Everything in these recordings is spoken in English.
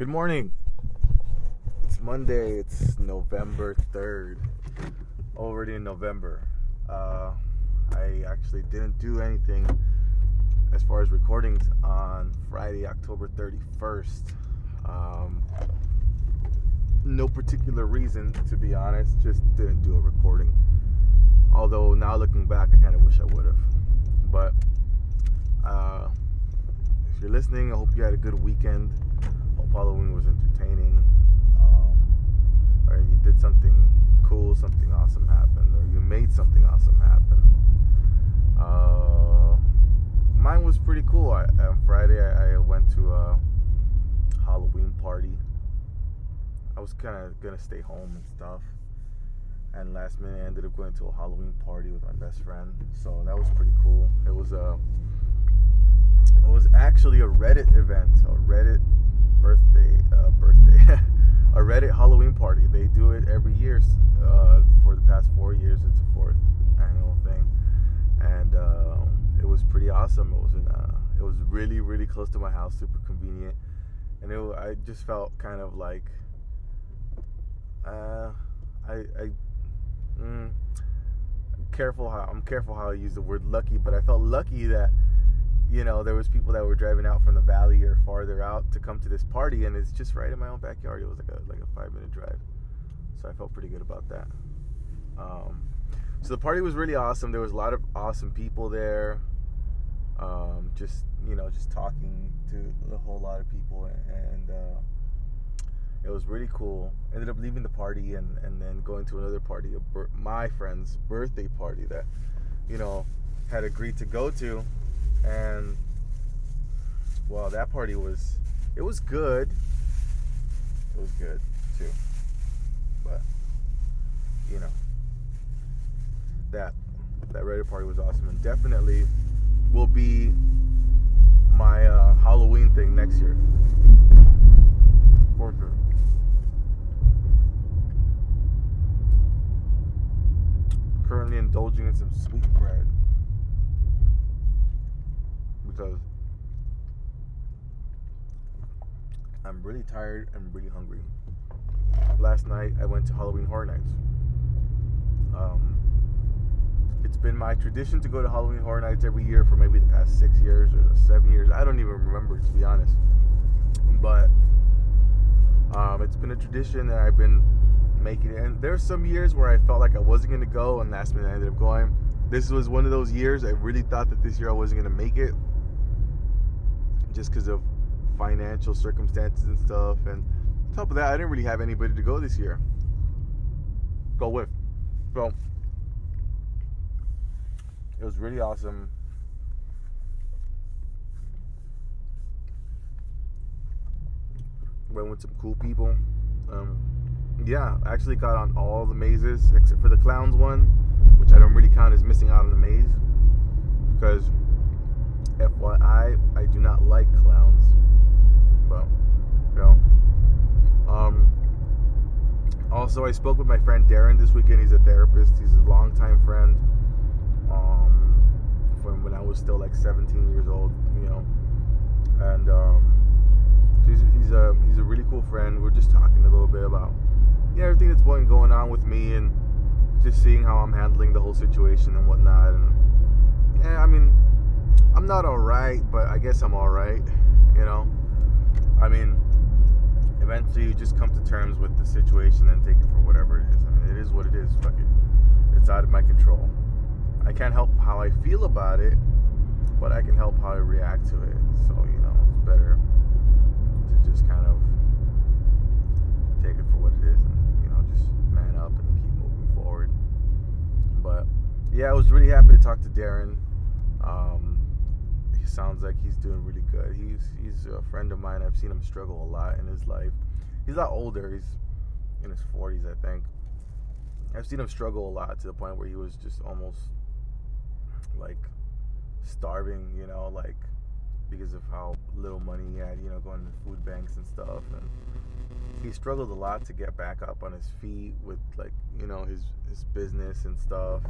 Good morning. It's Monday. It's November 3rd. Already in November. Uh, I actually didn't do anything as far as recordings on Friday, October 31st. Um, no particular reason, to be honest. Just didn't do a recording. Although now looking back, I kind of wish I would have. But uh, if you're listening, I hope you had a good weekend. Halloween was entertaining. Um, or you did something cool, something awesome happened, or you made something awesome happen. Uh, mine was pretty cool. I, on Friday, I, I went to a Halloween party. I was kind of gonna stay home and stuff. And last minute, I ended up going to a Halloween party with my best friend. So that was pretty cool. It was a, it was actually a Reddit event, a Reddit birthday, uh, birthday, a Reddit Halloween party. They do it every year uh, for the past four years. It's a fourth annual thing, and uh, it was pretty awesome. It was in, uh, it was really, really close to my house, super convenient, and it, I just felt kind of like, uh, I, I mm, careful how I'm careful how I use the word lucky, but I felt lucky that you know there was people that were driving out from the valley or farther out to come to this party, and it's just right in my own backyard. It was like a like a five minute drive, so I felt pretty good about that. Um, so the party was really awesome. There was a lot of awesome people there. Um, just you know, just talking to a whole lot of people, and uh, it was really cool. Ended up leaving the party and, and then going to another party, a, my friend's birthday party that, you know, had agreed to go to, and that party was it was good. It was good too, but you know that that Reddit party was awesome and definitely will be my uh, Halloween thing next year. For sure. Currently indulging in some sweet bread because I'm really tired and really hungry. Last night I went to Halloween Horror Nights. Um, it's been my tradition to go to Halloween Horror Nights every year for maybe the past six years or seven years. I don't even remember, to be honest. But um, it's been a tradition that I've been making it. And there's some years where I felt like I wasn't going to go, and last minute I ended up going. This was one of those years I really thought that this year I wasn't going to make it just because of financial circumstances and stuff. And top of that, I didn't really have anybody to go this year. Go with. So it was really awesome. Went with some cool people. Um, yeah, I actually got on all the mazes except for the clowns one, which I don't really count as missing out on the maze. Because, FYI, I do not like clowns. But, you know. Um, also, I spoke with my friend Darren this weekend. He's a therapist, he's a longtime friend um, from when I was still like 17 years old, you know. And um, he's, he's a he's a really cool friend. We're just talking a little bit about yeah everything that's going going on with me and just seeing how I'm handling the whole situation and whatnot. And yeah, I mean, I'm not all right, but I guess I'm all right. You know, I mean, eventually you just come to terms with the situation and take it for whatever it is. I mean, it is what it is. Fuck it. It's out of my control. I can't help how I feel about it, but I can help how I react to it. So, you know, it's better to just kind of take it for what it is and, you know, just man up and keep moving forward. But yeah, I was really happy to talk to Darren. Um, sounds like he's doing really good. He's he's a friend of mine. I've seen him struggle a lot in his life. He's a lot older. He's in his 40s, I think. I've seen him struggle a lot to the point where he was just almost like starving, you know, like because of how little money he had, you know, going to food banks and stuff. And he struggled a lot to get back up on his feet with like, you know, his his business and stuff.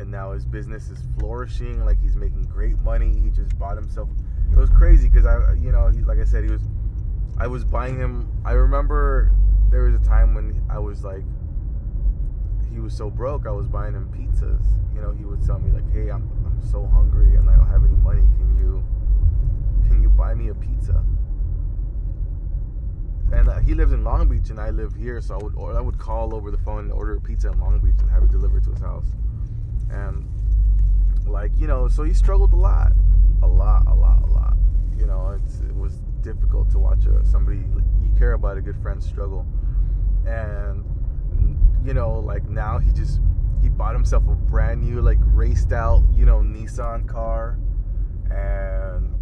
And now his business is flourishing, like he's making great money. He just bought himself. It was crazy because I, you know, he, like I said, he was. I was buying him. I remember there was a time when I was like, he was so broke. I was buying him pizzas. You know, he would tell me like, "Hey, I'm I'm so hungry and I don't have any money. Can you can you buy me a pizza?" And uh, he lives in Long Beach and I live here, so I would I would call over the phone and order a pizza in Long Beach and have it delivered to his house. And like you know, so he struggled a lot, a lot, a lot, a lot. You know, it was difficult to watch a, somebody you care about a good friend struggle, and you know, like now he just he bought himself a brand new like raced out you know Nissan car, and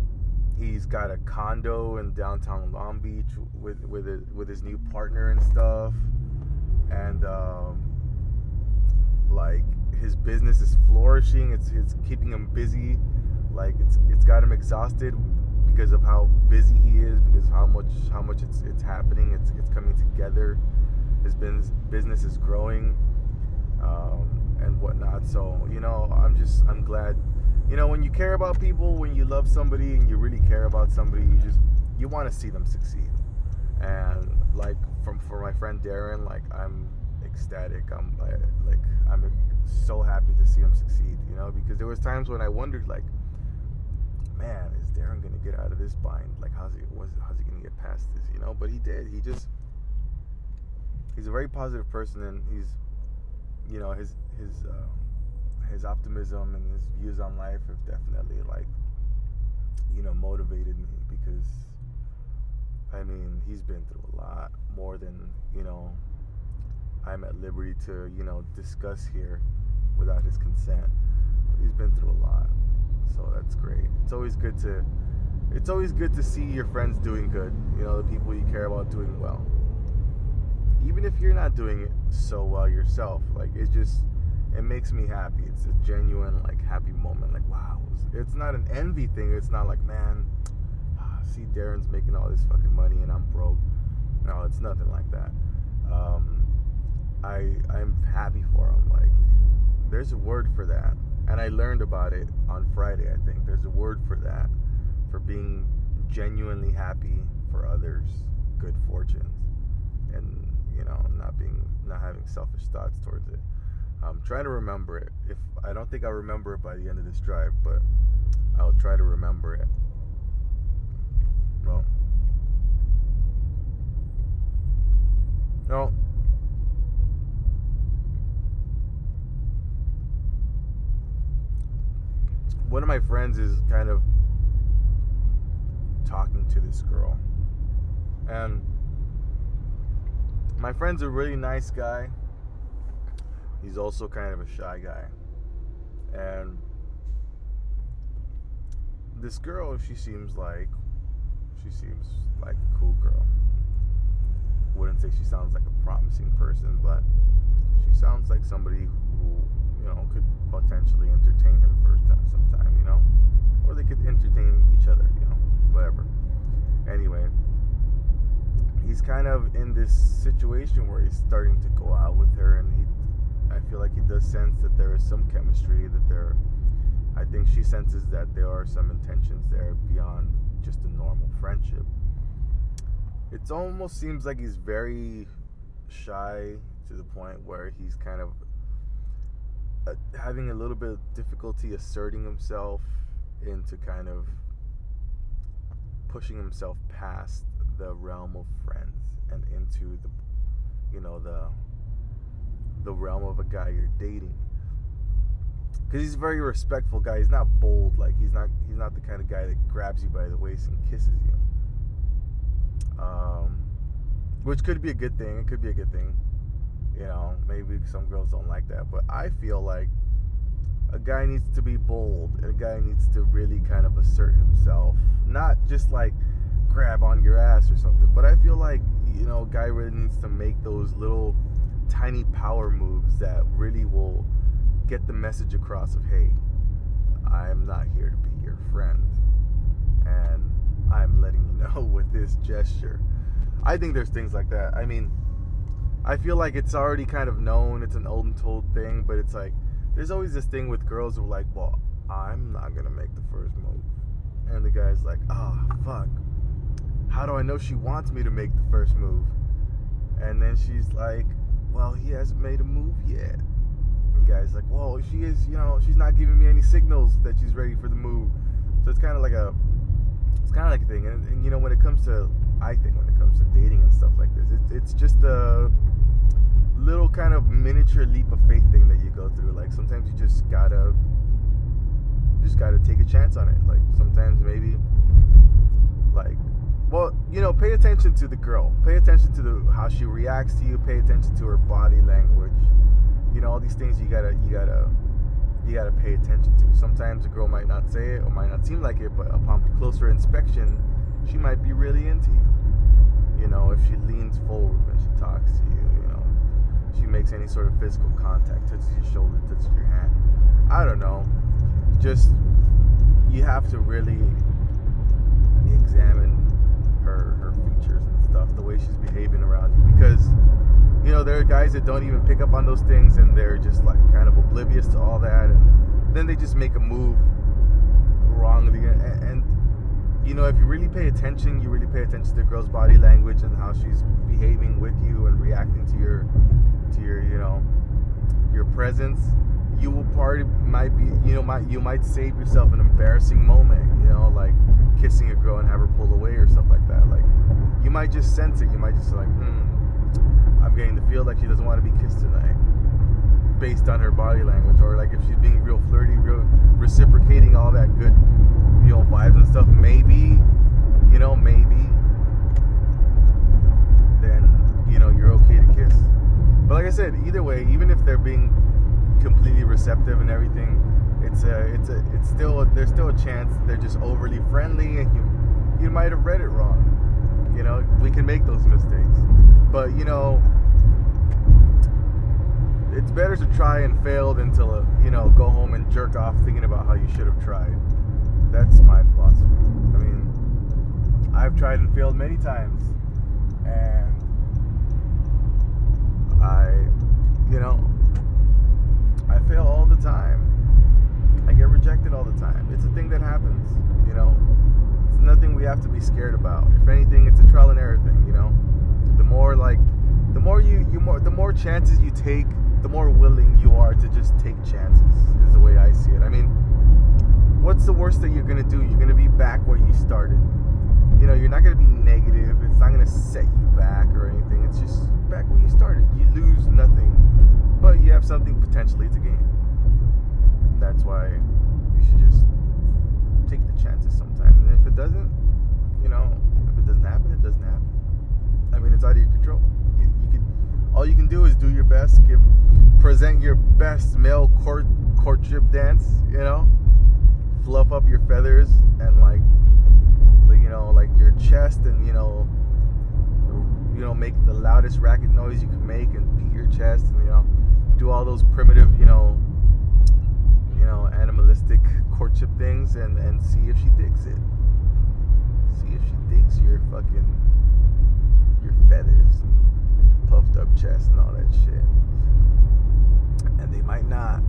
he's got a condo in downtown Long Beach with with with his new partner and stuff, and um, his business is flourishing. It's it's keeping him busy. Like it's it's got him exhausted because of how busy he is, because how much how much it's it's happening. It's it's coming together. His business business is growing, um, and whatnot. So you know, I'm just I'm glad. You know, when you care about people, when you love somebody, and you really care about somebody, you just you want to see them succeed. And like from for my friend Darren, like I'm ecstatic. I'm like I'm so happy to see him succeed. You know, because there was times when I wondered like man, is Darren gonna get out of this bind? Like, how's he was how's he gonna get past this? You know, but he did. He just he's a very positive person, and he's you know his his uh, his optimism and his views on life have definitely like you know motivated me because I mean he's been through a lot more than you know I'm at liberty to you know discuss here without his consent. But he's been through a lot so that's great. It's always good to it's always good to see your friends doing good. You know, the people you care about doing well. Even if you're not doing it so well yourself, like it just it makes me happy. It's a genuine like happy moment. Like wow, it's not an envy thing. It's not like man, see Darren's making all this fucking money and I'm broke. No, it's nothing like that. Um, I I'm happy for him. Like there's a word for that and I learned about it on Friday. I think there's a word for that, for being genuinely happy for others' good fortunes, and you know, not being, not having selfish thoughts towards it. I'm trying to remember it. If I don't think I'll remember it by the end of this drive, but I'll try to remember it. Well, no. One of my friends is kind of talking to this girl. And my friend's a really nice guy. He's also kind of a shy guy. And this girl, she seems like she seems like a cool girl. Wouldn't say she sounds like a promising person, but she sounds like somebody who know, could potentially entertain him some time, sometime, you know, or they could entertain each other, you know, whatever. Anyway, he's kind of in this situation where he's starting to go out with her, and he, I feel like he does sense that there is some chemistry, that there, I think she senses that there are some intentions there beyond just a normal friendship. It almost seems like he's very shy to the point where he's kind of having a little bit of difficulty asserting himself into kind of pushing himself past the realm of friends and into the you know the the realm of a guy you're dating. Because he's a very respectful guy. He's not bold. Like he's not he's not the kind of guy that grabs you by the waist and kisses you. Um which could be a good thing. It could be a good thing you know, maybe some girls don't like that, but I feel like a guy needs to be bold. A guy needs to really kind of assert himself, not just like grab on your ass or something. But I feel like you know, a guy really needs to make those little tiny power moves that really will get the message across of hey, I'm not here to be your friend, and I'm letting you know with this gesture. I think there's things like that. I mean I feel like it's already kind of known. It's an old and told thing, but it's like there's always this thing with girls who are like, "Well, I'm not gonna make the first move," and the guy's like, "Oh, fuck." how do I know she wants me to make the first move? And then she's like, well, he hasn't made a move yet. And guy's like, well, she is, you know, she's not giving me any signals that she's ready for the move. So it's kind of like a, it's kind of like a thing. And, and, you know, when it comes to, I think when it comes to dating and stuff like this, it, it's just a little kind of miniature leap of faith thing that you go through. Like sometimes you just gotta, just gotta take a chance on it. Like sometimes maybe, like well, you know, pay attention to the girl. Pay attention to the how she reacts to you. Pay attention to her body language. You know, all these things you gotta you gotta you gotta pay attention to. Sometimes a girl might not say it or might not seem like it, but upon closer inspection, she might be really into you. You know, if she leans forward when she talks to you, you she makes any sort of physical contact, touches your shoulder, touches your hand. I don't know. Just you have to really examine her her features and stuff, the way she's behaving around you. Because you know there are guys that don't even pick up on those things and they're just like kind of oblivious to all that, and then they just make a move wrongly. And, and you know if you really pay attention, you really pay attention to the girl's body language and how she's behaving with you and reacting to your your you know your presence you will probably might be you know might you might save yourself an embarrassing moment you know like kissing a girl and have her pull away or stuff like that. Like you might just sense it. You might just like hmm i'm getting the feel like she doesn't want to be kissed tonight based on her body language or like if she's being real flirty real reciprocating all that good you know vibes and stuff maybe you know maybe then you know you're okay to kiss but like i said either way even if they're being completely receptive and everything, it's a, it's a, it's still, there's still a chance they're just overly friendly and you, you might have read it wrong. You know, we can make those mistakes, but you know, it's better to try and fail than to, you know, go home and jerk off thinking about how you should have tried. That's my philosophy. I mean, I've tried and failed many times, and I, you know, I fail all the time. I get rejected all the time. It's a thing that happens, you know. It's nothing we have to be scared about. If anything, it's a trial and error thing, you know. The more like the more you you more the more chances you take, the more willing you are to just take chances. Is the way I see it. I mean, what's the worst that you're gonna do? You're gonna be back where you started. You know, you're not gonna be negative. It's not gonna set you back or anything. It's just back where you started. You lose nothing but you have something potentially to gain. That's why you should just take the chances sometimes. And if it doesn't, you know, if it doesn't happen, it doesn't happen. I mean, it's out of your control. You, you can, all you can do is do your best, give, present your best male court courtship dance. You know, fluff up your feathers and like, you know, like your chest and you know, you know, make the loudest racket noise you can make and beat your chest and you know do all those primitive, you know, you know, animalistic courtship things and and see if she digs it. See if she digs your fucking your feathers, puffed up chest and all that shit. And they might not.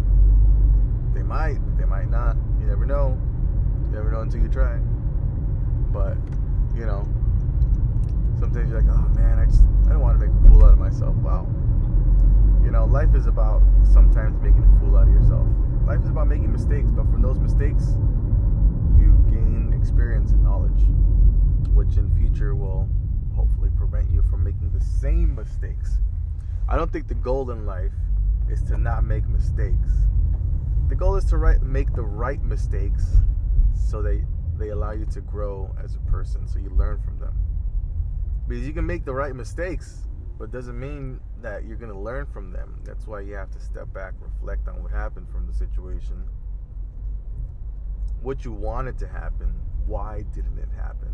They might, they might not. You never know. You never know until you try. But, you know, sometimes you're like, oh man, I just I don't want to make a fool out of myself. Wow. You know, life is about sometimes making a fool out of yourself. Life is about making mistakes, but from those mistakes, you gain experience and knowledge, which in future will hopefully prevent you from making the same mistakes. I don't think the goal in life is to not make mistakes. The goal is to right, make the right mistakes so they they allow you to grow as a person, so you learn from them. Because you can make the right mistakes but doesn't mean that you're going to learn from them. That's why you have to step back, reflect on what happened from the situation, what you wanted to happen, why didn't it happen?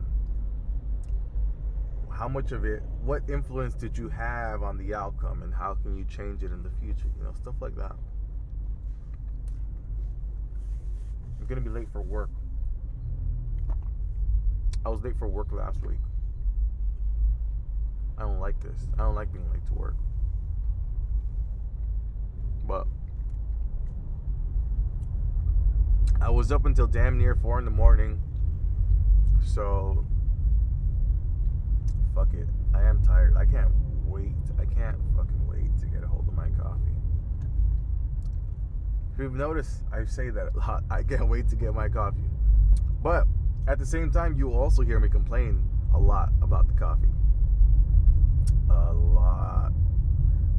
How much of it, what influence did you have on the outcome, and how can you change it in the future? You know, stuff like that. I'm gonna be late for work. I was late for work last week. I don't like this. I don't like being late to work. But I was up until damn near four in the morning. So fuck it. I am tired. I can't wait. I can't fucking wait to get a hold of my coffee. If you've noticed, I say that a lot. I can't wait to get my coffee. But at the same time, you also hear me complain a lot about the coffee. A lot.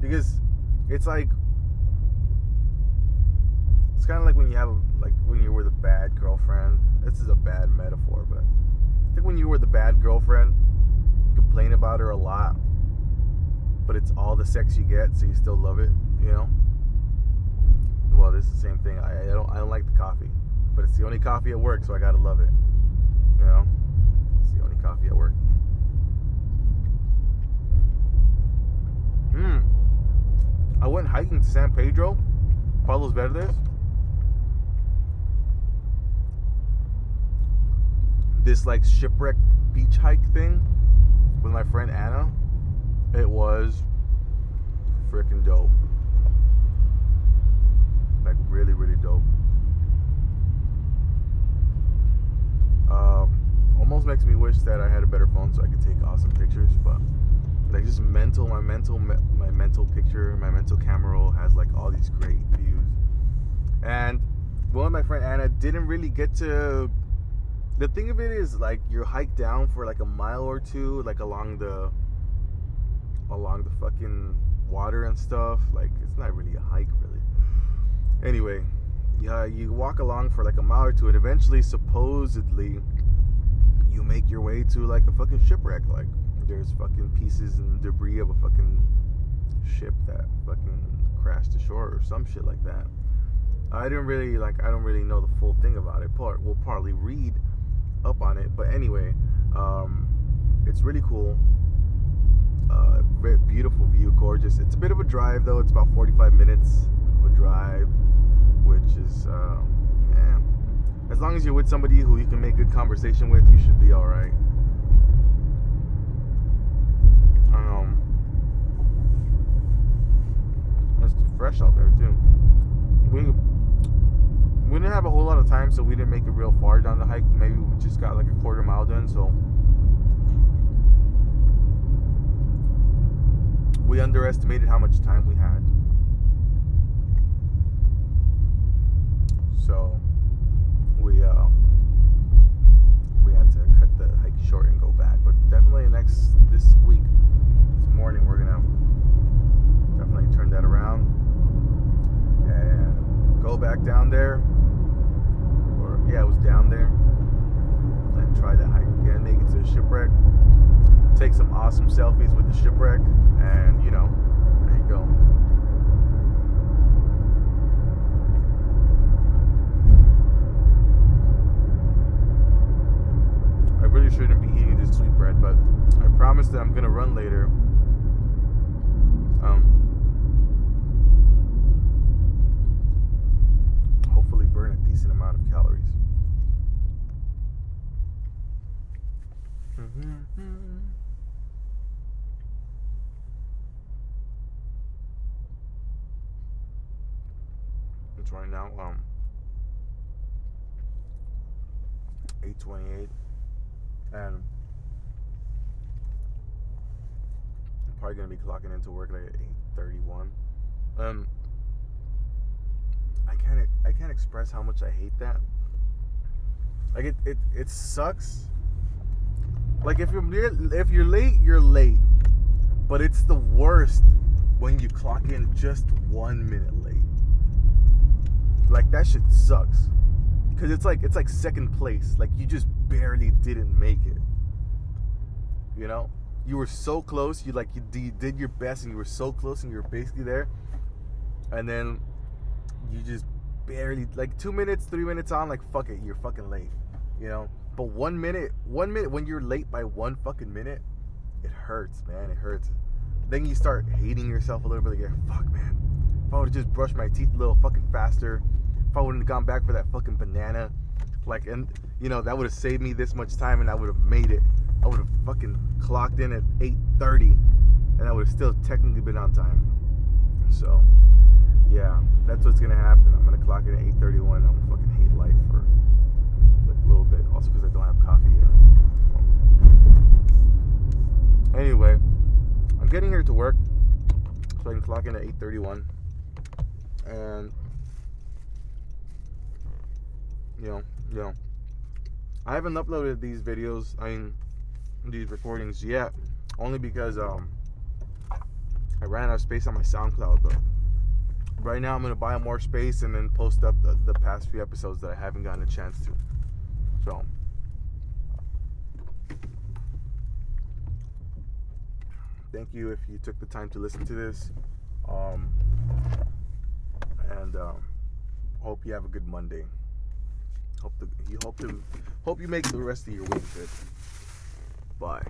Because it's like it's kind of like when you have a, like when you're with a bad girlfriend. This is a bad metaphor, but I think when you were the bad girlfriend, you complain about her a lot, but it's all the sex you get, so you still love it. You know. Well, this is the same thing. I, I don't I don't like the coffee, but it's the only coffee at work, so I gotta love it. You know, it's the only coffee at work. Hmm. I went hiking to San Pedro, Palos Verdes. This like shipwreck beach hike thing with my friend Anna. It was freaking dope. Like really, really dope. Um, almost makes me wish that I had a better phone so I could take awesome pictures, but like just mental my mental my mental picture my mental camera roll has like all these great views. And of my friend anna didn't really get to the thing of it is like you're hiked down for like a mile or two like along the along the fucking water and stuff like it's not really a hike really. Anyway yeah you walk along for like a mile or two and eventually supposedly you make your way to like a fucking shipwreck like there's fucking pieces and debris of a fucking ship that fucking crashed ashore or some shit like that. I didn't really like. I don't really know the full thing about it. Part we'll partly read up on it, but anyway, um, it's really cool. Uh, beautiful view, gorgeous. It's a bit of a drive though. It's about 45 minutes of a drive, which is, uh, yeah. As long as you're with somebody who you can make good conversation with, you should be all right. Um, it's fresh out there too. We we didn't have a whole lot of time, so we didn't make it real far down the hike. Maybe we just got like a quarter mile done. So we underestimated how much time we had. So we uh we had to cut the hike short and go back. But definitely next this week, this morning, we're gonna definitely turn that around and go back down there. Or yeah, it was down there. And try that hike again, make it to the shipwreck. Take some awesome selfies with the shipwreck, and you know, there you go. Really shouldn't be eating this sweet bread, but I promise that I'm gonna run later. Um, hopefully, burn a decent amount of calories. It's right now um 8:28 and I'm probably gonna be clocking into work like at eight thirty one. Um, I can't I can't express how much I hate that. Like it it, it sucks. Like if you're if you're late, you're late, but it's the worst when you clock in just one minute late. Like that shit sucks because it's like it's like second place. Like you just barely didn't make it. You know? You were so close you like you, did your best and you were so close and you were basically there. And then you just barely like two minutes three minutes on like fuck it you're fucking late. You know? But one minute one minute when you're late by one fucking minute it hurts man it hurts. Then you start hating yourself a little bit like fuck man. If i would have just brushed my teeth a little fucking faster if I wouldn't have gone back for that fucking banana, like, and you know, that would have saved me this much time, and I would have made it. I would have fucking clocked in at 8:30, and I would have still technically been on time. So, yeah, that's what's gonna happen. I'm gonna clock in at 8:31. I'm gonna fucking hate life for a little bit, also because I don't have coffee yet. Anyway, I'm getting here to work, so I can clock in at 8:31, and you know, you know, I haven't uploaded these videos. I mean, these recordings yet, only because um, I ran out of space on my SoundCloud. But right now, I'm gonna buy more space and then post up the, the past few episodes that I haven't gotten a chance to. So. Thank you if you took the time to listen to this. Um, and um, hope you have a good Monday. Hope to, you hope to hope you make the rest of your week good. Bye.